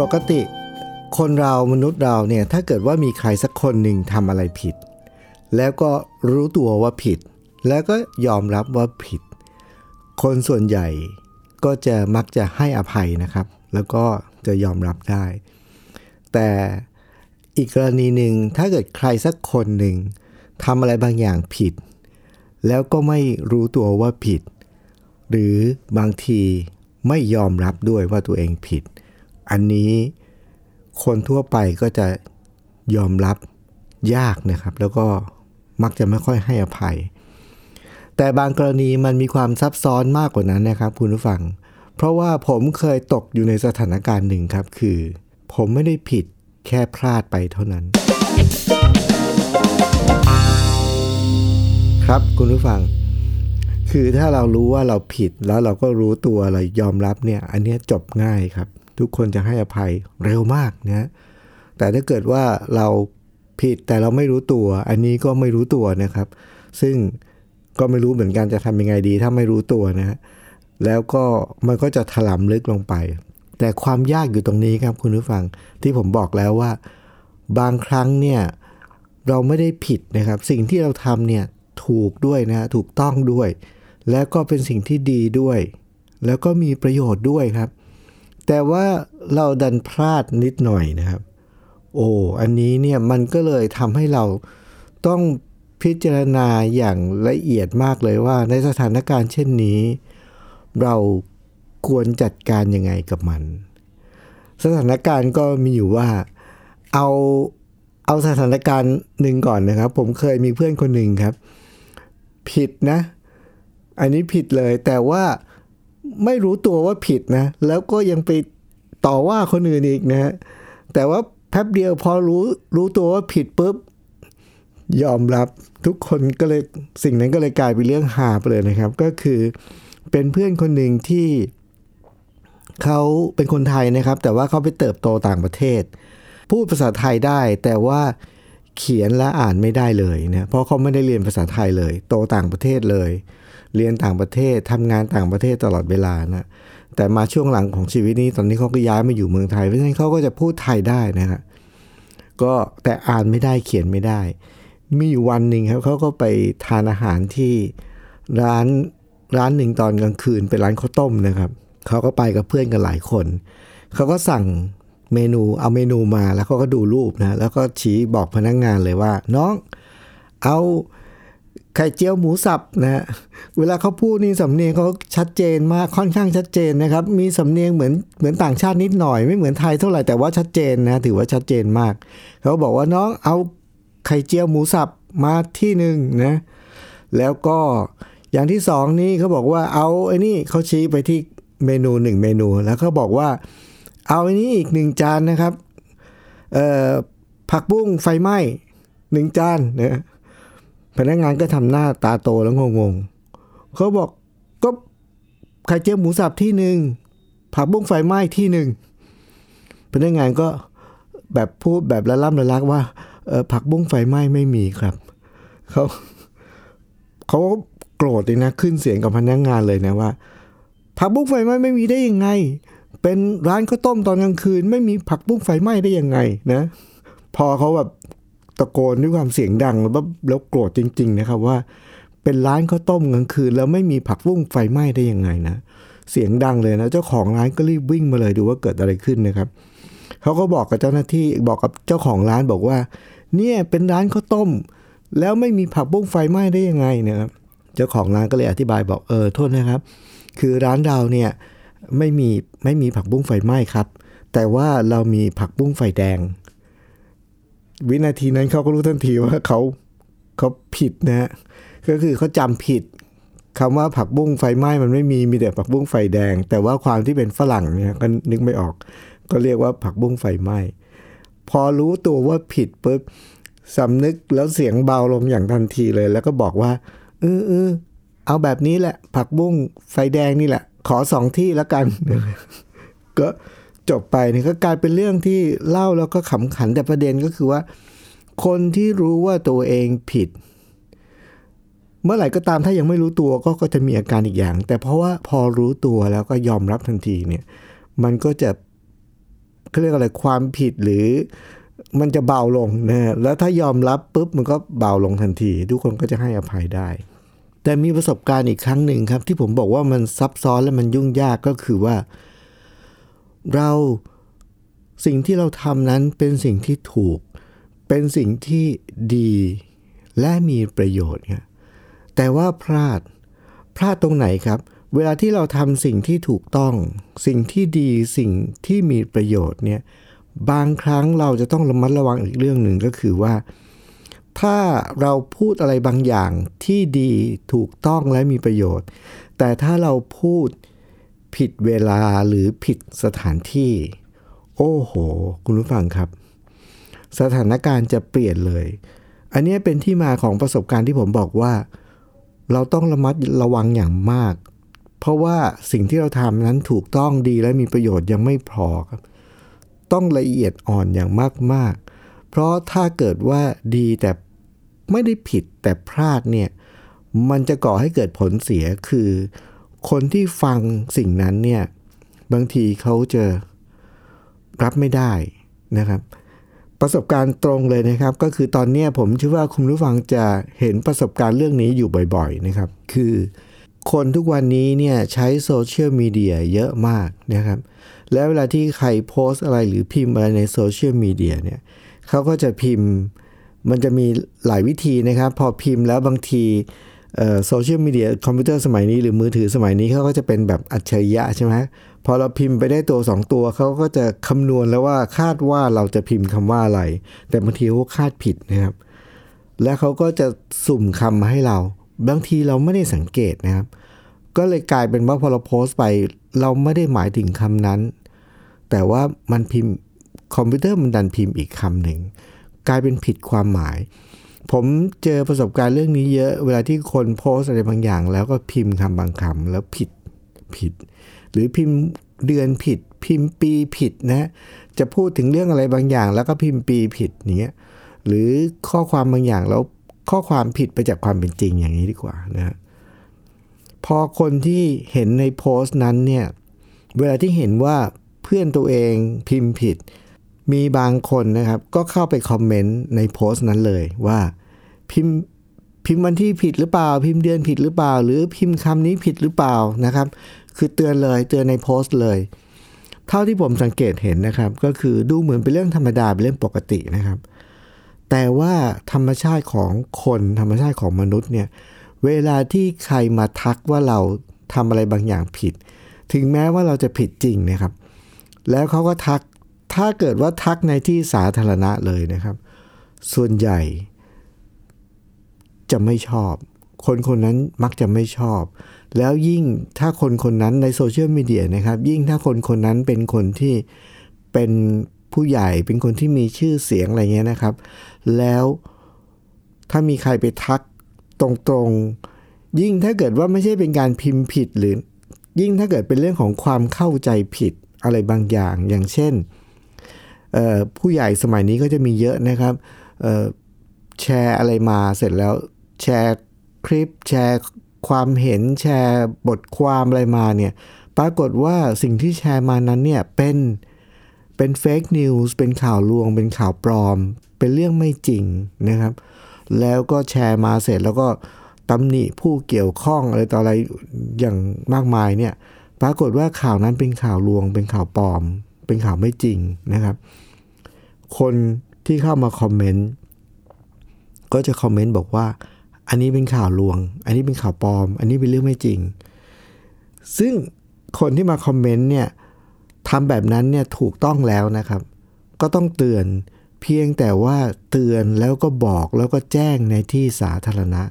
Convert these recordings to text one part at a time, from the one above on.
ปกติ คนเรามนุษย์เราเนี่ยถ้าเกิดว่ามีใครสักคนหนึ่งทำอะไรผิด แล้วก็รู้ตัวว่าผิด แล้วก็ยอมรับว่าผิด คนส่วนใหญ่ก็จะมักจะให้อภัยนะครับ แล้วก็จะยอมรับได้ แต่อีกกรณีหนึ่งถ้าเกิดใครสักคนหนึ่งทำอะไรบางอย่างผิด แล้วก็ไม่รู้ตัวว่าผิด หรือบางทีไม่ยอมรับด้วยว่าตัวเองผิด อันนี้คนทั่วไปก็จะยอมรับยากนะครับ แล้วก็มักจะไม่ค่อยให้อภัย แต่บางกรณีมันมีความซับซ้อนมากกว่านั้นนะครับ คุณผู้ฟัง เพราะว่าผมเคยตกอยู่ในสถานการณ์หนึ่งครับ คือ ผมไม่ได้ผิดแค่พลาดไปเท่านั้น ครับคุณผู้ฟัง คือถ้าเรารู้ว่าเราผิดแล้วเราก็รู้ตัวเรายอมรับเนี่ย อันนี้จบง่ายครับ ทุกคนจะให้อภัยเร็วมากนะแต่ถ้าเกิดว่าเราผิดแต่เราไม่รู้ตัว อันนี้ก็ไม่รู้ตัวนะครับ ซึ่งก็ไม่รู้เหมือนกันจะทำยังไงดี ถ้าไม่รู้ตัวนะ แล้วก็มันก็จะถลำลึกลงไป แต่ความยากอยู่ตรงนี้ครับคุณผู้ฟังที่ผมบอกแล้วว่า บางครั้งเนี่ยเราไม่ได้ผิดนะครับ สิ่งที่เราทำเนี่ยถูกด้วยนะถูกต้องด้วย แล้วก็เป็นสิ่งที่ดีด้วย แล้วก็มีประโยชน์ด้วยครับ แต่ว่าเราดันพลาดนิดหน่อยนะครับ โอ้อันนี้เนี่ยมันก็เลยทำให้เราต้องพิจารณาอย่างละเอียดมากเลยว่า ในสถานการณ์เช่นนี้ เราควรจัดการยังไงกับมัน สถานการณ์ก็มีอยู่ว่าเอาเอาสถานการณ์หนึ่งก่อนนะครับ ผมเคยมีเพื่อนคนหนึ่งครับ ผิดนะ อันนี้ผิดเลยแต่ว่า ไม่รู้ตัวว่าผิดนะ แล้วก็ยังไปต่อว่าคนอื่นอีกนะฮะแต่ว่าแป๊บเดียวพอรู้รู้ตัวว่าผิดปุ๊บยอมรับทุกคนก็เลยสิ่งนั้นก็เลยกลายเป็นเรื่องหาไปเลยนะครับ ก็คือเป็นเพื่อนคนหนึ่งที่เขาเป็นคนไทยนะครับ แต่ว่าเขาไปเติบโตต่างประเทศ พูดภาษาไทยได้ แต่ว่าเขียนและอ่านไม่ได้เลยนะเพราะเขาไม่ได้เรียนภาษาไทยเลย โตต่างประเทศเลย เรียนต่างประเทศทำงานต่างประเทศตลอดเวลานะแต่มาช่วงหลังของชีวิตนี้ตอนนี้เขาก็ย้ายมาอยู่เมืองไทย เพราะฉะนั้นเขาก็จะพูดไทยได้นะฮะก็แต่อ่านไม่ได้เขียนไม่ได้ มีอยู่วันหนึ่งครับเขาก็ไปทานอาหารที่ร้านร้านหนึ่งตอนกลางคืนเป็นร้านข้าวต้มนะครับเขาก็ไปกับเพื่อนกันหลายคนเขาก็สั่งเมนูเอาเมนูมาแล้วเขาก็ดูรูปนะแล้วก็ชี้บอกพนักงงานเลยว่า น้อง เอา ไข่เจียวหมูสับนะฮะเวลาเขาพูดนี่สำเนียงเขาชัดเจนมากค่อนข้างชัดเจนนะครับ มีสำเนียงเหมือนเหมือนต่างชาตินิดหน่อย ไม่เหมือนไทยเท่าไหร่แต่ว่าชัดเจนนะถือว่าชัดเจนมาก เขาบอกว่าน้องเอาไข่เจียวหมูสับมาที่หนึ่งนะแล้วก็อย่างที่สองนี่เขาบอกว่าเอาไอ้นี่เขาชี้ไปที่เมนูหนึ่งเมนูแล้วเขาบอกว่า เอาไอันนี้อีกหนึ่งจานนะครับผักบุ้งไฟไหม้หนึ่งจานนะ พนักงานก็ทำหน้าตาโตแล้วงงๆเขาบอกก็ไข่เจียวหมูสับที่หนึ่งผักบุ้งไฟไหม้ที่หนึ่งพนักงานก็แบบพูดแบบละล่ำละลักว่าเออผักบุ้งไฟไหม้ไม่มีครับเขาเขาโกรธเลยนะขึ้นเสียงกับพนักงานเลยนะว่า ผักบุ้งไฟไหม้ไม่มีได้ยังไง เป็นร้านข้าวต้มตอนกลางคืน ไม่มีผักบุ้งไฟไหม้ได้ยังไงนะ พอเขาแบบ ตะโกนด้วยความเสียงดังแล้วแล้วโกรธจริง ๆ นะครับว่า เป็นร้านข้าวต้มกลางคืน แล้วไม่มีผักบุ้งไฟไหม้ได้ยังไงนะ เสียงดังเลยนะ เจ้าของร้านก็รีบวิ่งมาเลยดูว่าเกิดอะไรขึ้นนะครับเขาก็บอกกับเจ้าหน้าที่บอกกับเจ้าของร้านบอกว่า เนี่ยเป็นร้านข้าวต้ม แล้วไม่มีผักบุ้งไฟไหม้ได้ยังไงนะครับเจ้าของร้านก็เลยอธิบายบอกเออโทษนะครับ คือร้านเราเนี่ยไม่มีไม่มีผักบุ้งไฟไหม้ครับ แต่ว่าเรามีผักบุ้งไฟแดง วินาทีนั้นเขาก็รู้ทันทีว่าเขาเขาผิดนะฮะก็คือเขาจำผิดคำว่าผักบุ้งไฟไหม้มันไม่มีมีแต่ผักบุ้งไฟแดง แต่ว่าความที่เป็นฝรั่งเนี่ยก็นึกไม่ออก ก็เรียกว่าผักบุ้งไฟไหม้พอรู้ตัวว่าผิดปุ๊บสำนึกแล้วเสียงเบาลงอย่างทันทีเลย แล้วก็บอกว่าเออเออเอาแบบนี้แหละ ผักบุ้งไฟแดงนี่แหละ ขอสองที่แล้วกัน ก็ จบไปเนี่ยก็กลายเป็นเรื่องที่เล่าแล้วก็ขำขันแต่ประเด็นก็คือว่า คนที่รู้ว่าตัวเองผิด เมื่อไหร่ก็ตามถ้ายังไม่รู้ตัวก็ก็จะมีอาการอีกอย่าง แต่เพราะว่าพอรู้ตัวแล้วก็ยอมรับทันทีเนี่ย มันก็จะเขาเรียกอะไรความผิดหรือมันจะเบาลงนะแล้วถ้ายอมรับปุ๊บมันก็เบาลงทันที ทุกคนก็จะให้อภัยได้ แต่มีประสบการณ์อีกครั้งหนึ่งครับ ที่ผมบอกว่ามันซับซ้อนและมันยุ่งยากก็คือว่า เราสิ่งที่เราทำนั้นเป็นสิ่งที่ถูก เป็นสิ่งที่ดีและมีประโยชน์ครับแต่ว่าพลาดพลาดตรงไหนครับ เวลาที่เราทำสิ่งที่ถูกต้อง สิ่งที่ดีสิ่งที่มีประโยชน์เนี่ยบางครั้งเราจะต้องระมัดระวังอีกเรื่องหนึ่งก็คือว่า ถ้าเราพูดอะไรบางอย่างที่ดีถูกต้องและมีประโยชน์ แต่ถ้าเราพูด ผิดเวลาหรือผิดสถานที่ โอ้โห คุณผู้ฟังครับ สถานการณ์จะเปลี่ยนเลย อันนี้เป็นที่มาของประสบการณ์ที่ผมบอกว่า เราต้องระมัดระวังอย่างมาก เพราะว่าสิ่งที่เราทำนั้นถูกต้องดีและมีประโยชน์ยังไม่พอครับ ต้องละเอียดอ่อนอย่างมากๆ เพราะถ้าเกิดว่าดีแต่ไม่ได้ผิดแต่พลาดเนี่ย มันจะก่อให้เกิดผลเสียคือ คนที่ฟังสิ่งนั้นเนี่ยบางทีเขาจะรับไม่ได้นะครับ ประสบการณ์ตรงเลยนะครับ ก็คือตอนนี้ผมเชื่อว่าคุณผู้ฟังจะเห็นประสบการณ์เรื่องนี้อยู่บ่อยๆนะครับ คือคนทุกวันนี้เนี่ยใช้โซเชียลมีเดียเยอะมากนะครับ แล้วเวลาที่ใครโพสอะไรหรือพิมพ์อะไรในโซเชียลมีเดียเนี่ยเขาก็จะพิมพ์มันจะมีหลายวิธีนะครับ พอพิมพ์แล้วบางที โซเชียลมีเดียคอมพิวเตอร์สมัยนี้หรือมือถือสมัยนี้เขาก็จะเป็นแบบอัจฉริยะใช่ไหมพอเราพิมพ์ไปได้ตัว 2 ตัวเขาก็จะคำนวณแล้วว่าคาดว่าเราจะพิมพ์คำว่าอะไร แต่บางทีเขาคาดผิดนะครับ และเขาก็จะสุ่มคำมาให้เรา บางทีเราไม่ได้สังเกตนะครับ ก็เลยกลายเป็นว่าพอเราโพสต์ไป เราไม่ได้หมายถึงคำนั้น แต่ว่ามันพิมพ์คอมพิวเตอร์มันดันพิมพ์อีกคำหนึ่งกลายเป็นผิดความหมาย ผมเจอประสบการณ์เรื่องนี้เยอะเวลาที่คนโพสอะไรบางอย่าง แล้วก็พิมพ์คำบางคำแล้วผิดผิด หรือพิมพ์เดือนผิด พิมพ์ปีผิดนะ จะพูดถึงเรื่องอะไรบางอย่าง แล้วก็พิมพ์ปีผิดอย่างเงี้ยหรือข้อความบางอย่างแล้วข้อความผิดไปจากความเป็นจริงอย่างนี้ดีกว่านะพอคนที่เห็นในโพสต์นั้นเนี่ยเวลาที่เห็นว่าเพื่อนตัวเองพิมพ์ผิด มีบางคนนะครับ ก็เข้าไปคอมเมนต์ในโพสต์นั้นเลยว่า พิมพ์พิมพ์วันที่ผิดหรือเปล่า พิมพ์เดือนผิดหรือเปล่า หรือพิมพ์คำนี้ผิดหรือเปล่านะครับ คือเตือนเลยเตือนในโพสต์เลย เท่าที่ผมสังเกตเห็นนะครับ ก็คือดูเหมือนเป็นเรื่องธรรมดาเป็นเรื่องปกตินะครับ แต่ว่าธรรมชาติของคนธรรมชาติของมนุษย์เนี่ยเวลาที่ใครมาทักว่าเราทำอะไรบางอย่างผิด ถึงแม้ว่าเราจะผิดจริงนะครับ แล้วเขาก็ทักถ้าเกิดว่าทักในที่สาธารณะเลยนะครับ ส่วนใหญ่ จะไม่ชอบ คนคนนั้นมักจะไม่ชอบ แล้วยิ่งถ้าคนคนนั้นในโซเชียลมีเดียนะครับ ยิ่งถ้าคนคนนั้นเป็นคนที่เป็นผู้ใหญ่เป็นคนที่มีชื่อเสียงอะไรเงี้ยนะครับ แล้วถ้ามีใครไปทักตรงๆ ยิ่งถ้าเกิดว่าไม่ใช่เป็นการพิมพ์ผิดหรือ ยิ่งถ้าเกิดเป็นเรื่องของความเข้าใจผิดอะไรบางอย่าง อย่างเช่น ผู้ใหญ่สมัยนี้ก็จะมีเยอะนะครับแชร์อะไรมาเสร็จแล้ว แชร์คลิป แชร์ความเห็นแชร์บทความอะไรมาเนี่ยปรากฏว่าสิ่งที่แชร์มานั้นเนี่ยเป็นเป็นเฟกนิวส์เป็นข่าวลวง เป็นข่าวปลอม เป็นเรื่องไม่จริงนะครับ แล้วก็แชร์มาเสร็จแล้วก็ตำหนิผู้เกี่ยวข้องอะไรต่ออะไรอย่างมากมายเนี่ยปรากฏว่าข่าวนั้นเป็นข่าวลวง เป็นข่าวปลอม เป็นข่าวไม่จริงนะครับ คนที่เข้ามาคอมเมนต์ก็จะคอมเมนต์บอกว่า อันนี้เป็นข่าวลวง อันนี้เป็นข่าวปลอม อันนี้เป็นเรื่องไม่จริง ซึ่งคนที่มาคอมเมนต์เนี่ยทำแบบนั้นเนี่ยถูกต้องแล้วนะครับ ก็ต้องเตือนเพียงแต่ว่าเตือนแล้วก็บอกแล้วก็แจ้งในที่สาธารณะ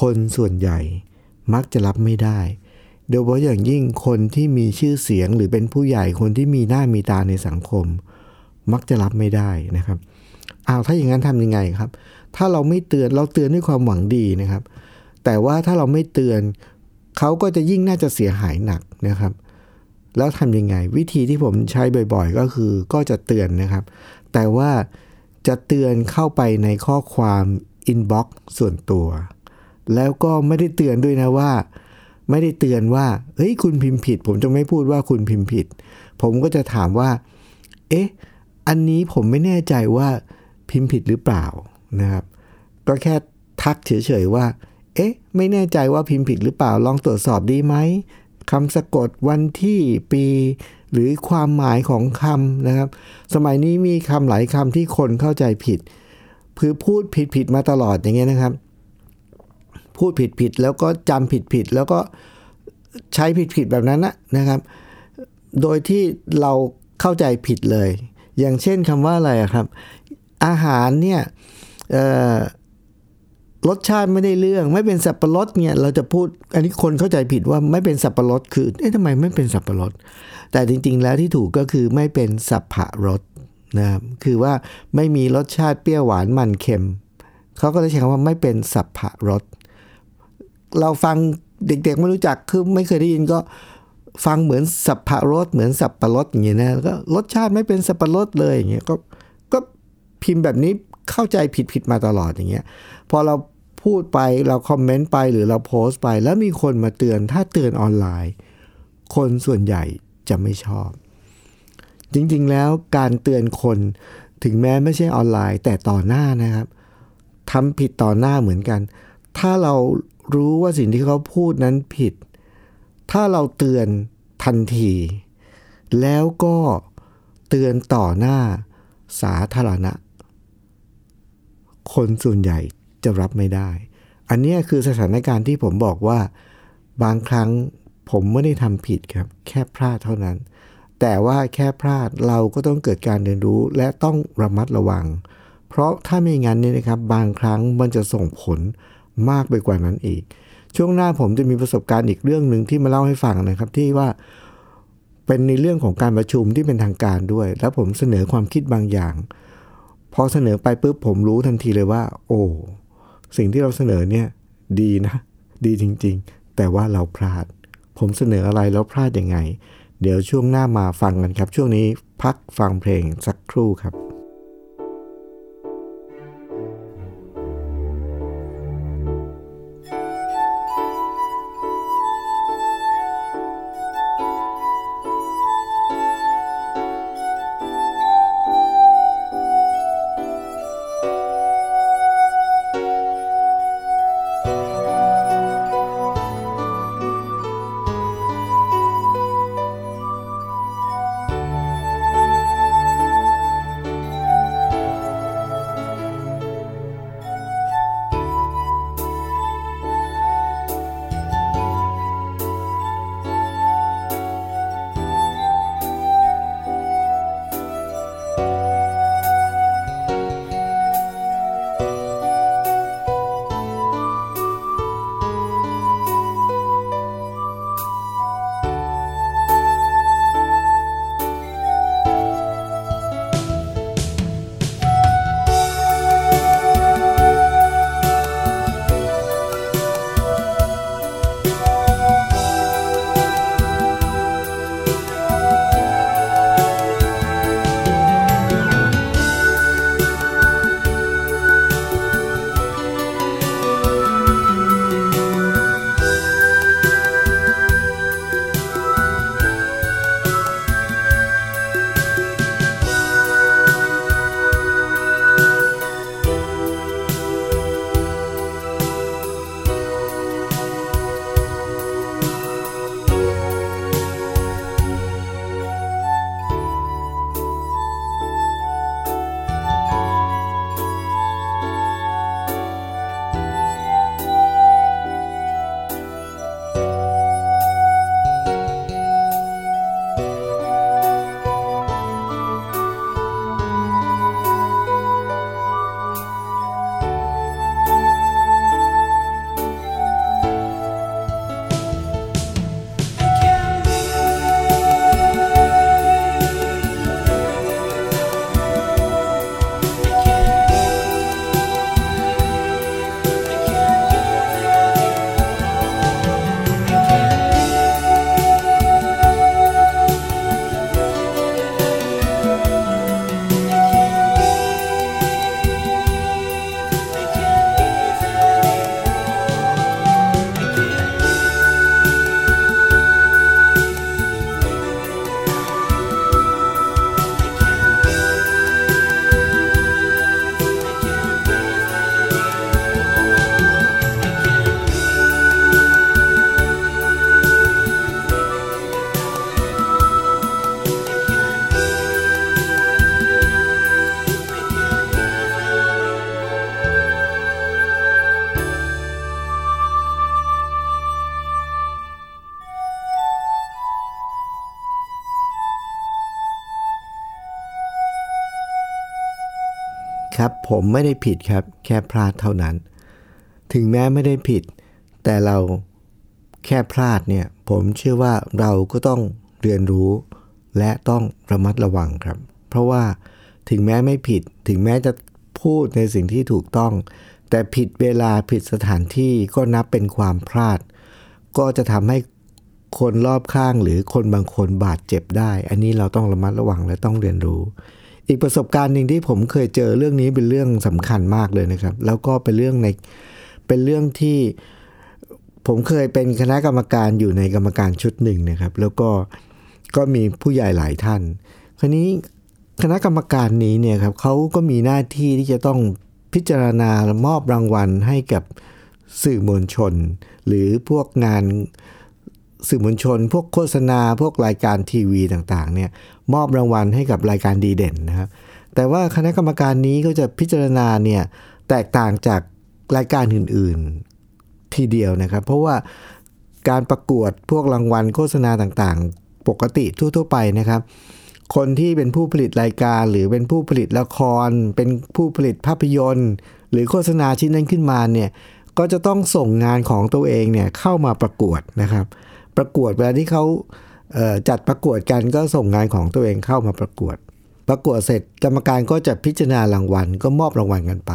คนส่วนใหญ่มักจะรับไม่ได้ โดยเฉพาะอย่างยิ่งคนที่มีชื่อเสียงหรือเป็นผู้ใหญ่คนที่มีหน้ามีตาในสังคม มักจะรับไม่ได้นะครับอ้าวถ้าอย่างนั้นทำยังไงครับ ถ้าเราไม่เตือนเราเตือนด้วยความหวังดีนะครับ แต่ว่าถ้าเราไม่เตือนเขาก็จะยิ่งน่าจะเสียหายหนักนะครับ แล้วทำยังไง วิธีที่ผมใช้บ่อย ๆ ก็คือก็จะเตือนนะครับ แต่ว่าจะเตือนเข้าไปในข้อความ inbox ส่วนตัว แล้วก็ไม่ได้เตือนด้วยนะว่า ไม่ได้เตือนว่าเฮ้ยคุณพิมพ์ผิด ผมจะไม่พูดว่าคุณพิมพ์ผิด ผมก็จะถามว่า เอ๊ะ อันนี้ผมไม่แน่ใจว่าพิมพ์ผิดหรือเปล่า นะครับ ก็แค่ทักเฉยๆว่า เอ๊ะ ไม่แน่ใจว่าพิมพ์ผิดหรือเปล่า ลองตรวจสอบดีไหมคำสะกดวันที่ปีหรือความหมายของคำนะครับ สมัยนี้มีคำหลายคำที่คนเข้าใจผิดคือพูดผิดผิดมาตลอดอย่างเงี้ยนะครับ พูดผิดผิดแล้วก็จำผิดผิดแล้วก็ใช้ผิดผิดแบบนั้นนะนะครับ โดยที่เราเข้าใจผิดเลย อย่างเช่นคำว่าอะไระครับ อาหารเนี่ย รสชาติไม่ได้เรื่อง ไม่เป็นสับปะรดเนี่ยเราจะพูดอันนี้คนเข้าใจผิดว่าไม่เป็นสับปะรดคือเอ๊ะทำไมไม่เป็นสับปะรด แต่จริง ๆ แล้วที่ถูกก็คือไม่เป็นสับปะรดนะครับคือว่าไม่มีรสชาติเปรี้ยวหวานมันเค็มเขาก็เลยใช้คำว่าไม่เป็นสับปะรดเราฟังเด็กๆไม่รู้จักคือไม่เคยได้ยินก็ฟังเหมือนสับปะรดเหมือนสับปะรดอย่างเงี้ยนะก็รสชาติไม่เป็นสับปะรดเลยอย่างเงี้ยก็ก็พิมพ์แบบนี้ เข้าใจผิดผิดมาตลอดอย่างเงี้ยพอเราพูดไปเราคอมเมนต์ไปหรือเราโพสต์ไป แล้วมีคนมาเตือนถ้าเตือนออนไลน์ คนส่วนใหญ่จะไม่ชอบ จริงๆแล้วการเตือนคนถึงแม้ไม่ใช่ออนไลน์ แต่ต่อหน้านะครับทำผิดต่อหน้าเหมือนกัน ถ้าเรารู้ว่าสิ่งที่เขาพูดนั้นผิด ถ้าเราเตือนทันที แล้วก็เตือนต่อหน้าสาธารณะ คนส่วนใหญ่จะรับไม่ได้ อันนี้คือสถานการณ์ที่ผมบอกว่าบางครั้งผมไม่ได้ทำผิดครับ แค่พลาดเท่านั้น แต่ว่าแค่พลาดเราก็ต้องเกิดการเรียนรู้และต้องระมัดระวัง เพราะถ้าไม่งั้นเนี่ยนะครับ บางครั้งมันจะส่งผลมากไปกว่านั้นอีก ช่วงหน้าผมจะมีประสบการณ์อีกเรื่องหนึ่งที่มาเล่าให้ฟังนะครับที่ว่าเป็นในเรื่องของการประชุมที่เป็นทางการด้วย แล้วผมเสนอความคิดบางอย่าง พอเสนอไปปุ๊บผมรู้ทันทีเลยว่า โอ้สิ่งที่เราเสนอเนี่ย ดีนะ ดีจริง ๆ แต่ว่าเราพลาด ผมเสนออะไรแล้วพลาดยังไง เดี๋ยวช่วงหน้ามาฟังกันครับ ช่วงนี้พักฟังเพลงสักครู่ครับ ครับ ผมไม่ได้ผิดครับ แค่พลาดเท่านั้น ถึงแม้ไม่ได้ผิด แต่เราแค่พลาดเนี่ย ผมเชื่อว่าเราก็ต้องเรียนรู้ และต้องระมัดระวังครับ เพราะว่าถึงแม้ไม่ผิด ถึงแม้จะพูดในสิ่งที่ถูกต้อง แต่ผิดเวลาผิดสถานที่ก็นับเป็นความพลาด ก็จะทำให้คนรอบข้างหรือคนบางคนบาดเจ็บได้ อันนี้เราต้องระมัดระวังและต้องเรียนรู้ อีกประสบการณ์หนึ่งที่ผมเคยเจอเรื่องนี้เป็นเรื่องสำคัญมากเลยนะครับ แล้วก็เป็นเรื่องในเป็นเรื่องที่ผมเคยเป็นคณะกรรมการอยู่ในกรรมการชุดหนึ่งนะครับ แล้วก็ก็มีผู้ใหญ่หลายท่าน คราวนี้คณะกรรมการนี้เนี่ยครับเขาก็มีหน้าที่ที่จะต้องพิจารณามอบรางวัลให้กับสื่อมวลชน หรือพวกงาน สื่อมวลชน พวกโฆษณา พวกรายการทีวีต่างๆเนี่ยมอบรางวัลให้กับรายการดีเด่นนะครับแต่ว่าคณะกรรมการนี้ก็จะพิจารณาเนี่ยแตกต่างจากรายการอื่นๆทีเดียวนะครับ เพราะว่าการประกวดพวกรางวัลโฆษณาต่างๆ ปกติทั่ว ๆ ไปนะครับ คนที่เป็นผู้ผลิตรายการหรือเป็นผู้ผลิตละคร เป็นผู้ผลิตภาพยนตร์ หรือโฆษณาชิ้นนั้นขึ้นมาเนี่ยก็จะต้องส่งงานของตัวเองเนี่ยเข้ามาประกวดนะครับ ประกวดเวลาที่เขาจัดประกวดกันก็ส่งงานของตัวเองเข้ามาประกวด ประกวดเสร็จกรรมการก็จะพิจารณารางวัล ก็มอบรางวัลกันไป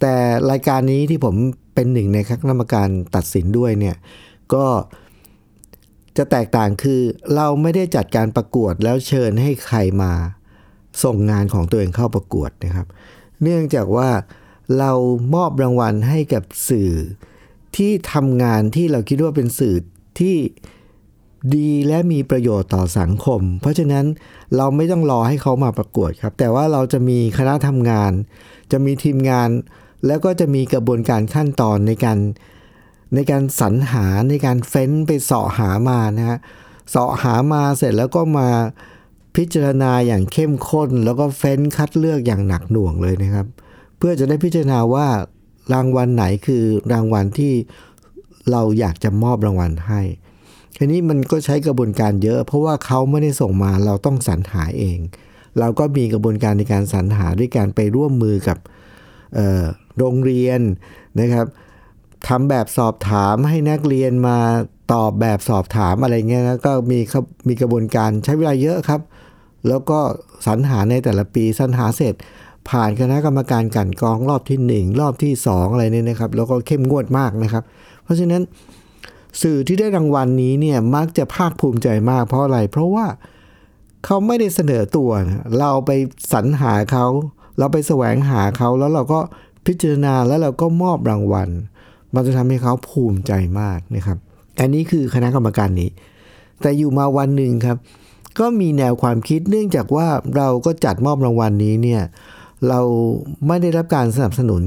แต่รายการนี้ที่ผมเป็นหนึ่งในคณะกรรมการตัดสินด้วยเนี่ยก็จะแตกต่างคือเราไม่ได้จัดการประกวดแล้วเชิญให้ใครมาส่งงานของตัวเองเข้าประกวดนะครับ เนื่องจากว่าเรามอบรางวัลให้กับสื่อที่ทำงานที่เราคิดว่าเป็นสื่อ ที่ดีและมีประโยชน์ต่อสังคม เพราะฉะนั้นเราไม่ต้องรอให้เขามาประกวดครับ แต่ว่าเราจะมีคณะทำงาน จะมีทีมงาน แล้วก็จะมีกระบวนการขั้นตอนในการในการสรรหาในการเฟ้นไปเสาะหามานะฮะเสาะหามาเสร็จแล้วก็มาพิจารณาอย่างเข้มข้น แล้วก็เฟ้นคัดเลือกอย่างหนักหน่วงเลยนะครับ เพื่อจะได้พิจารณาว่ารางวัลไหนคือรางวัลที่ เราอยากจะมอบรางวัลให้ทีนี้มันก็ใช้กระบวนการเยอะ เพราะว่าเขาไม่ได้ส่งมาเราต้องสรรหาเอง เราก็มีกระบวนการในการสรรหาด้วยการไปร่วมมือกับโรงเรียนนะครับทำแบบสอบถามให้นักเรียนมาตอบแบบสอบถามอะไรเงี้ยนะก็มีมีกระบวนการใช้เวลาเยอะครับ แล้วก็สรรหาในแต่ละปีสรรหาเสร็จ ผ่านคณะกรรมการกันกองรอบที่ 1 รอบที่ 2 อะไรเนี่ยนะครับ แล้วก็เข้มงวดมากนะครับ เพราะฉะนั้นสื่อที่ได้รางวัลนี้เนี่ยมักจะภาคภูมิใจมากเพราะอะไร เพราะว่าเขาไม่ได้เสนอตัวนะเราไปสรรหาเขา เราไปแสวงหาเขาแล้วเราก็พิจารณาแล้วเราก็มอบรางวัล มันจะทำให้เขาภูมิใจมากนะครับ อันนี้คือคณะกรรมการนี้ แต่อยู่มาวันหนึ่งครับ ก็มีแนวความคิดเนื่องจากว่าเราก็จัดมอบรางวัลนนี้เนี่ยเราไม่ได้รับการสนับสนุน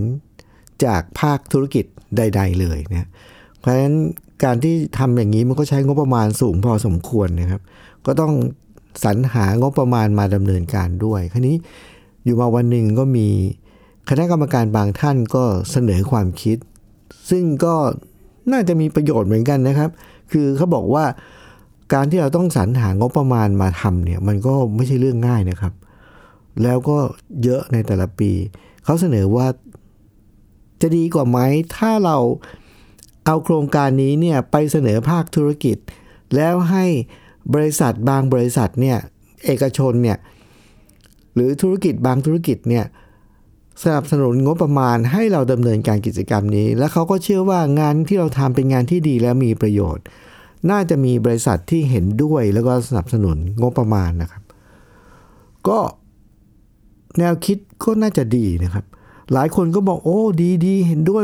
จากภาคธุรกิจ ใด ๆ เลยนะเพราะฉะนั้นการที่ทำอย่างนี้มันก็ใช้งบประมาณสูงพอสมควรนะครับ ก็ต้องสรรหางบประมาณมาดำเนินการด้วยคราวนี้อยู่มาวันหนึ่งก็มีคณะกรรมการบางท่านก็เสนอความคิด ซึ่งก็น่าจะมีประโยชน์เหมือนกันนะครับ คือเขาบอกว่าการที่เราต้องสรรหางบประมาณมาทำเนี่ยมันก็ไม่ใช่เรื่องง่ายนะครับ แล้วก็เยอะในแต่ละปี เขาเสนอว่า จะดีกว่าไหม ถ้าเราเอาโครงการนี้เนี่ยไปเสนอภาคธุรกิจ แล้วให้บริษัทบางบริษัทเนี่ยเอกชนเนี่ยหรือธุรกิจบางธุรกิจเนี่ยสนับสนุนงบประมาณให้เราดำเนินการกิจกรรมนี้ แล้วเขาก็เชื่อว่างานที่เราทำเป็นงานที่ดีและมีประโยชน์ น่าจะมีบริษัทที่เห็นด้วยแล้วก็สนับสนุนงบประมาณนะครับ ก็แนวคิดก็น่าจะดีนะครับ หลายคนก็บอกโอ้ดีดีเห็นด้วย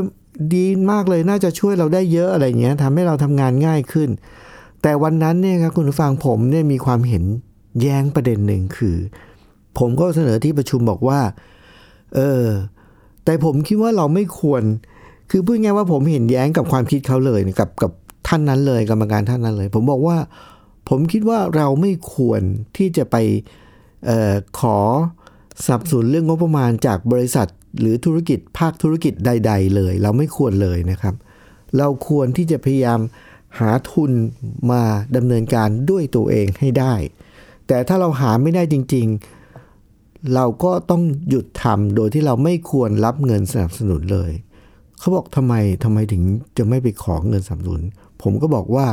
ดีมากเลยน่าจะช่วยเราได้เยอะอะไรเงี้ยทำให้เราทำงานง่ายขึ้น แต่วันนั้นเนี่ยครับคุณผู้ฟังผมเนี่ยมีความเห็นแย้งประเด็นหนึ่งคือ ผมก็เสนอที่ประชุมบอกว่าเออแต่ผมคิดว่าเราไม่ควร คือพูดง่ายว่าผมเห็นแย้งกับความคิดเขาเลยกับกับท่านนั้นเลยกรรมการท่านนั้นเลย ผมบอกว่า ผมคิดว่าเราไม่ควรที่จะไปออขอสับสนเรื่องงบประมาณจากบริษัท หรือธุรกิจภาคธุรกิจใด ๆ เลย เราไม่ควรเลยนะครับ เราควรที่จะพยายามหาทุนมาดำเนินการด้วยตัวเองให้ได้ แต่ถ้าเราหาไม่ได้จริง ๆ เราก็ต้องหยุดทำโดยที่เราไม่ควรรับเงินสนับสนุนเลยเขาบอกทำไมทำไมถึงจะไม่ไปขอเงินสนับสนุน ผมก็บอกว่า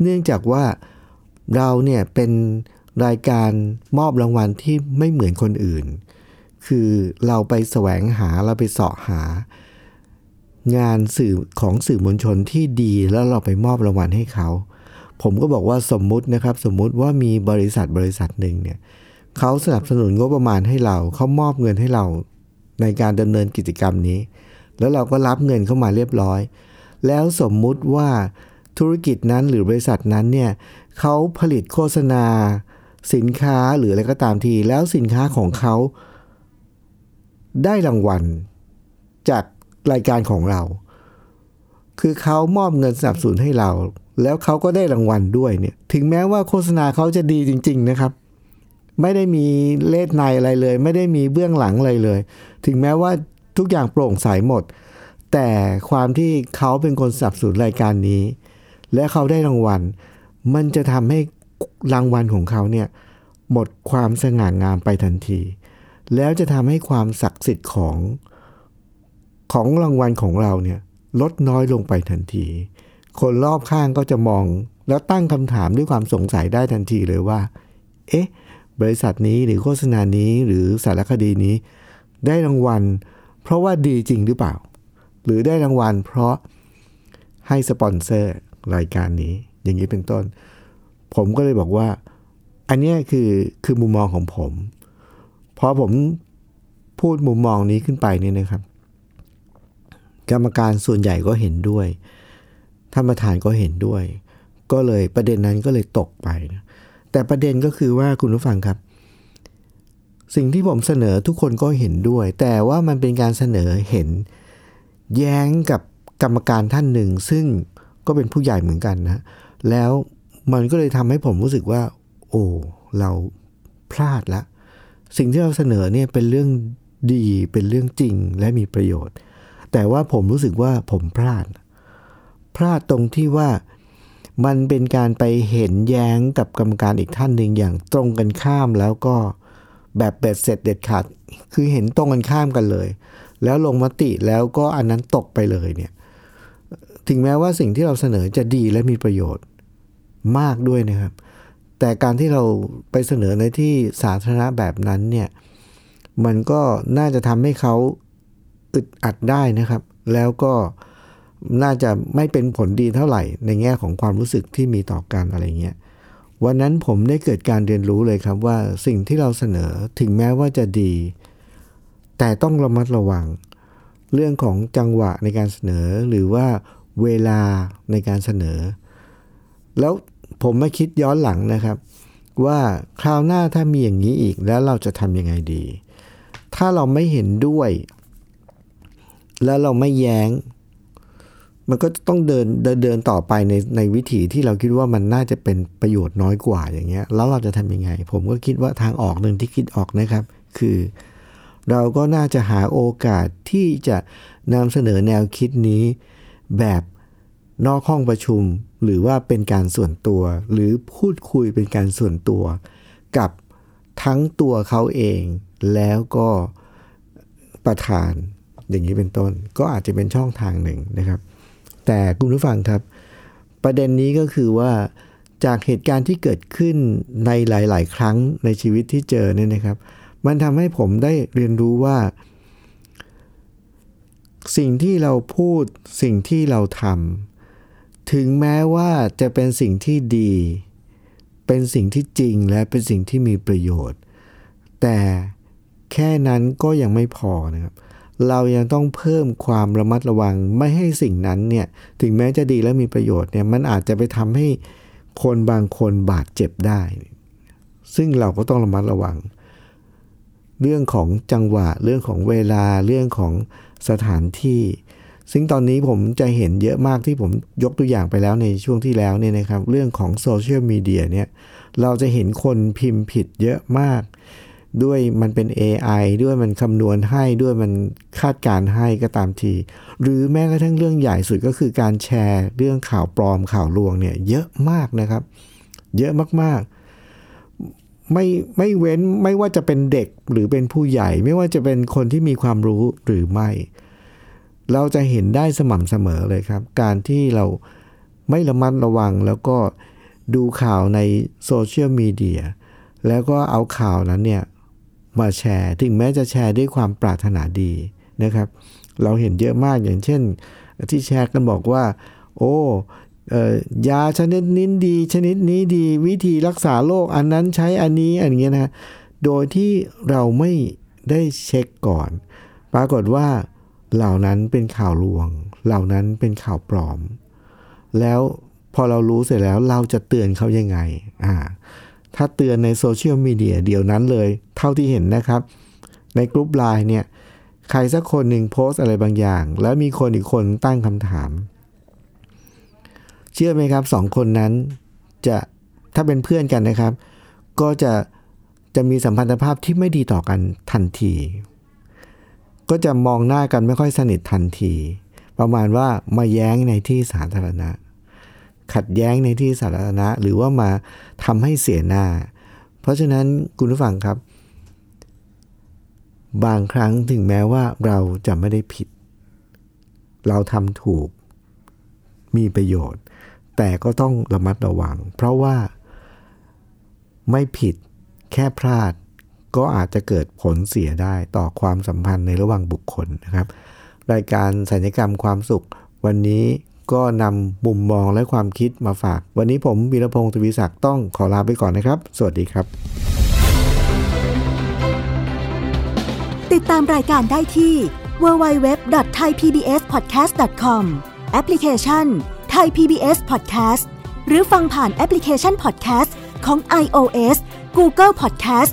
เนื่องจากว่าเราเนี่ยเป็นรายการมอบรางวัลที่ไม่เหมือนคนอื่น คือเราไปแสวงหาเราไปเสาะหา งานสื่อของสื่อมวลชนที่ดีแล้วเราไปมอบรางวัลให้เขา ผมก็บอกว่าสมมุตินะครับ สมมุติว่ามีบริษัทบริษัทหนึ่งเนี่ยเขาสนับสนุนงบประมาณให้เราเขามอบเงินให้เราในการดำเนินกิจกรรมนี้ แล้วเราก็รับเงินเข้ามาเรียบร้อย แล้วสมมุติว่าธุรกิจนั้นหรือบริษัทนั้นเนี่ยเขาผลิตโฆษณา สินค้าหรืออะไรก็ตามที แล้วสินค้าของเขา ได้รางวัลจากรายการของเรา คือเขามอบเงินสนับสนุนให้เรา แล้วเขาก็ได้รางวัลด้วยเนี่ย ถึงแม้ว่าโฆษณาเขาจะดีจริง ๆนะครับ ไม่ได้มีเลดในอะไรเลย ไม่ได้มีเบื้องหลังอะไรเลย ถึงแม้ว่าทุกอย่างโปร่งใสหมด แต่ความที่เขาเป็นคนสนับสนุนรายการนี้ และเขาได้รางวัล มันจะทำให้รางวัลของเขาเนี่ยหมดความสง่างามไปทันที แล้วจะทำให้ความศักดิ์สิทธิ์ของของรางวัลของเราเนี่ยลดน้อยลงไปทันที คนรอบข้างก็จะมอง แล้วตั้งคำถามด้วยความสงสัยได้ทันทีเลยว่า เอ๊ะ บริษัทนี้หรือโฆษณานี้หรือสารคดีนี้ ได้รางวัล เพราะว่าดีจริงหรือเปล่า หรือได้รางวัล เพราะให้สปอนเซอร์รายการนี้ อย่างนี้เป็นต้น ผมก็เลยบอกว่า อันนี้คือคือมุมมองของผม พอผมพูดมุมมองนี้ขึ้นไปเนี่ยนะครับ กรรมการส่วนใหญ่ก็เห็นด้วยท่านประธานก็เห็นด้วย ก็เลยประเด็นนั้นก็เลยตกไปนะแต่ประเด็นก็คือว่าคุณผู้ฟังครับ สิ่งที่ผมเสนอทุกคนก็เห็นด้วย แต่ว่ามันเป็นการเสนอเห็น แย้งกับกรรมการท่านหนึ่ง ซึ่งก็เป็นผู้ใหญ่เหมือนกันนะแล้วมันก็เลยทำให้ผมรู้สึกว่า โอ้เราพลาดละ สิ่งที่เราเสนอเนี่ยเป็นเรื่องดีเป็นเรื่องจริงและมีประโยชน์ แต่ว่าผมรู้สึกว่าผมพลาด พลาดตรงที่ว่ามันเป็นการไปเห็นแย้งกับกรรมการอีกท่านหนึ่งอย่างตรงกันข้ามแล้วก็แบบเบ็ดเสร็จเด็ดขาด คือเห็นตรงกันข้ามกันเลย แล้วลงมติแล้วก็อันนั้นตกไปเลยเนี่ยถึงแม้ว่าสิ่งที่เราเสนอจะดีและมีประโยชน์มากด้วยนะครับ แต่การที่เราไปเสนอในที่สาธารณะแบบนั้นเนี่ยมันก็น่าจะทำให้เขาอึดอัดได้นะครับ แล้วก็น่าจะไม่เป็นผลดีเท่าไหร่ ในแง่ของความรู้สึกที่มีต่อกันอะไรเงี้ยวันนั้นผมได้เกิดการเรียนรู้เลยครับว่าสิ่งที่เราเสนอถึงแม้ว่าจะดี แต่ต้องระมัดระวัง เรื่องของจังหวะในการเสนอหรือว่าเวลาในการเสนอ แล้ว ผมมาคิดย้อนหลังนะครับ ว่าคราวหน้าถ้ามีอย่างนี้อีกแล้วเราจะทำยังไงดี ถ้าเราไม่เห็นด้วย แล้วเราไม่แย้ง มันก็ต้องเดินเดินเดินต่อไปในในวิถีที่เราคิดว่ามันน่าจะเป็นประโยชน์น้อยกว่าอย่างเงี้ย แล้วเราจะทำยังไง ผมก็คิดว่าทางออกหนึ่งที่คิดออกนะครับ คือ เราก็น่าจะหาโอกาสที่จะนำเสนอแนวคิดนี้แบบ นอกห้องประชุม หรือว่าเป็นการส่วนตัว หรือพูดคุยเป็นการส่วนตัว กับทั้งตัวเขาเอง แล้วก็ประธานอย่างนี้เป็นต้น ก็อาจจะเป็นช่องทางหนึ่งนะครับ แต่คุณผู้ฟังครับ ประเด็นนี้ก็คือว่าจากเหตุการณ์ที่เกิดขึ้นในหลาย ๆ ครั้งในชีวิตที่เจอเนี่ยนะครับ มันทำให้ผมได้เรียนรู้ว่า สิ่งที่เราพูดสิ่งที่เราทำ ถึงแม้ว่าจะเป็นสิ่งที่ดี เป็นสิ่งที่จริงและเป็นสิ่งที่มีประโยชน์ แต่แค่นั้นก็ยังไม่พอนะครับ เรายังต้องเพิ่มความระมัดระวังไม่ให้สิ่งนั้นเนี่ยถึงแม้จะดีและมีประโยชน์เนี่ยมันอาจจะไปทำให้คนบางคนบาดเจ็บได้ ซึ่งเราก็ต้องระมัดระวัง เรื่องของจังหวะเรื่องของเวลาเรื่องของสถานที่ ซึ่งตอนนี้ผมจะเห็นเยอะมากที่ผมยกตัวอย่างไปแล้วในช่วงที่แล้วเนี่ยนะครับ เรื่องของโซเชียลมีเดียเนี่ยเราจะเห็นคนพิมพ์ผิดเยอะมาก ด้วยมันเป็น AI ด้วยมันคำนวณให้ด้วยมันคาดการให้ก็ตามที หรือแม้กระทั่งเรื่องใหญ่สุดก็คือการแชร์เรื่องข่าวปลอมข่าวลวงเนี่ยเยอะมากนะครับ เยอะมากๆไม่ไม่เว้นไม่ว่าจะเป็นเด็กหรือเป็นผู้ใหญ่ ไม่ว่าจะเป็นคนที่มีความรู้หรือไม่ เราจะเห็นได้สม่ำเสมอเลยครับ การที่เราไม่ระมัดระวังแล้วก็ดูข่าวในโซเชียลมีเดียแล้วก็เอาข่าวนั้นเนี่ยมาแชร์ ถึงแม้จะแชร์ด้วยความปรารถนาดีนะครับ เราเห็นเยอะมากอย่างเช่น ที่แชร์กันบอกว่า โอ้ยาชนิดนี้ดี ชนิดนี้ดี วิธีรักษาโรคอันนั้นใช้อันนี้อันเงี้ยนะโดยที่เราไม่ได้เช็คก่อน ปรากฏว่า เหล่านั้นเป็นข่าวลวง เหล่านั้นเป็นข่าวปลอม แล้วพอเรารู้เสร็จแล้วเราจะเตือนเขายังไง อ่า ถ้าเตือนในโซเชียลมีเดียเดี๋ยวนั้นเลย เท่าที่เห็นนะครับ ในกลุ่มไลน์เนี่ย ใครสักคนหนึ่งโพสอะไรบางอย่าง แล้วมีคนอีกคนตั้งคำถาม เชื่อไหมครับสองคนนั้นจะถ้าเป็นเพื่อนกันนะครับ ก็จะจะมีสัมพันธภาพที่ไม่ดีต่อกันทันที ก็จะมองหน้ากันไม่ค่อยสนิททันที ประมาณว่ามาแย้งในที่สาธารณะ ขัดแย้งในที่สาธารณะ หรือว่ามาทำให้เสียหน้า เพราะฉะนั้นคุณผู้ฟังครับ บางครั้งถึงแม้ว่าเราจะไม่ได้ผิด เราทำถูก มีประโยชน์ แต่ก็ต้องระมัดระวัง เพราะว่าไม่ผิดแค่พลาด ก็อาจจะเกิดผลเสียได้ต่อความสัมพันธ์ในระหว่างบุคคลนะครับ รายการสัญญกรรมความสุข วันนี้ก็นำมุมมองและความคิดมาฝาก วันนี้ผมวีรพงศ์ทวีศักดิ์ต้องขอลาไปก่อนนะครับ สวัสดีครับ ติดตามรายการได้ที่ www.thaipbspodcast.com แอปพลิเคชัน Thai PBS Podcast หรือฟังผ่านแอปพลิเคชัน Podcast ของ iOS Google Podcast